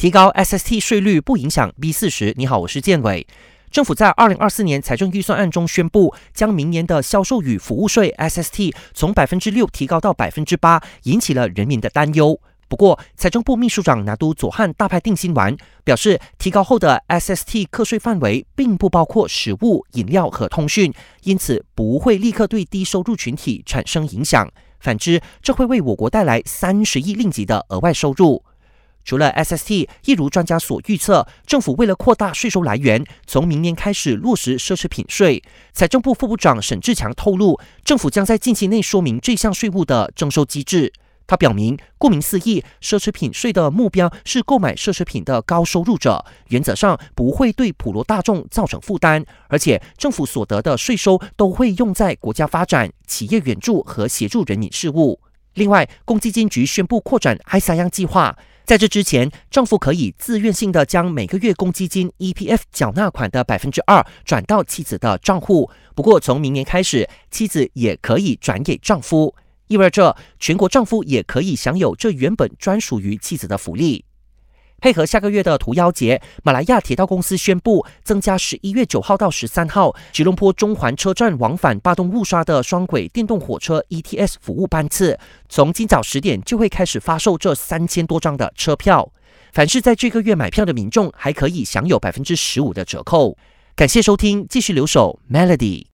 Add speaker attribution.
Speaker 1: 提高 SST 税率不影响 B 四十。你好，我是建伟。政府在二零二四年财政预算案中宣布，将明年的销售与服务税 SST 从百分之六提高到百分之八，引起了人民的担忧。不过，财政部秘书长拿督佐汉大派定心丸，表示提高后的 SST 课税范围并不包括食物、饮料和通讯，因此不会立刻对低收入群体产生影响。反之，这会为我国带来三十亿令吉的额外收入。除了 SST，一如专家所预测，政府为了扩大税收来源，从明年开始落实奢侈品税。财政部副部长沈志强透露，政府将在近期内说明这项税务的征收机制。他表明，顾名思义，奢侈品税的目标是购买奢侈品的高收入者，原则上不会对普罗大众造成负担，而且政府所得的税收都会用在国家发展、企业援助和协助人民事务。另外，公积金局宣布扩展“爱三样”计划，在这之前，丈夫可以自愿性的将每个月公积金 EPF 缴纳款的百分之二转到妻子的账户，不过从明年开始，妻子也可以转给丈夫。意味着全国丈夫也可以享有这原本专属于妻子的福利。配合下个月的屠妖节，马来亚铁道公司宣布增加十一月九号到十三号吉隆坡中环车站往返巴东雾沙的双轨电动火车 ETS 服务班次，从今早十点就会开始发售这三千多张的车票。凡是在这个月买票的民众，还可以享有百分之十五的折扣。感谢收听，继续留守 Melody。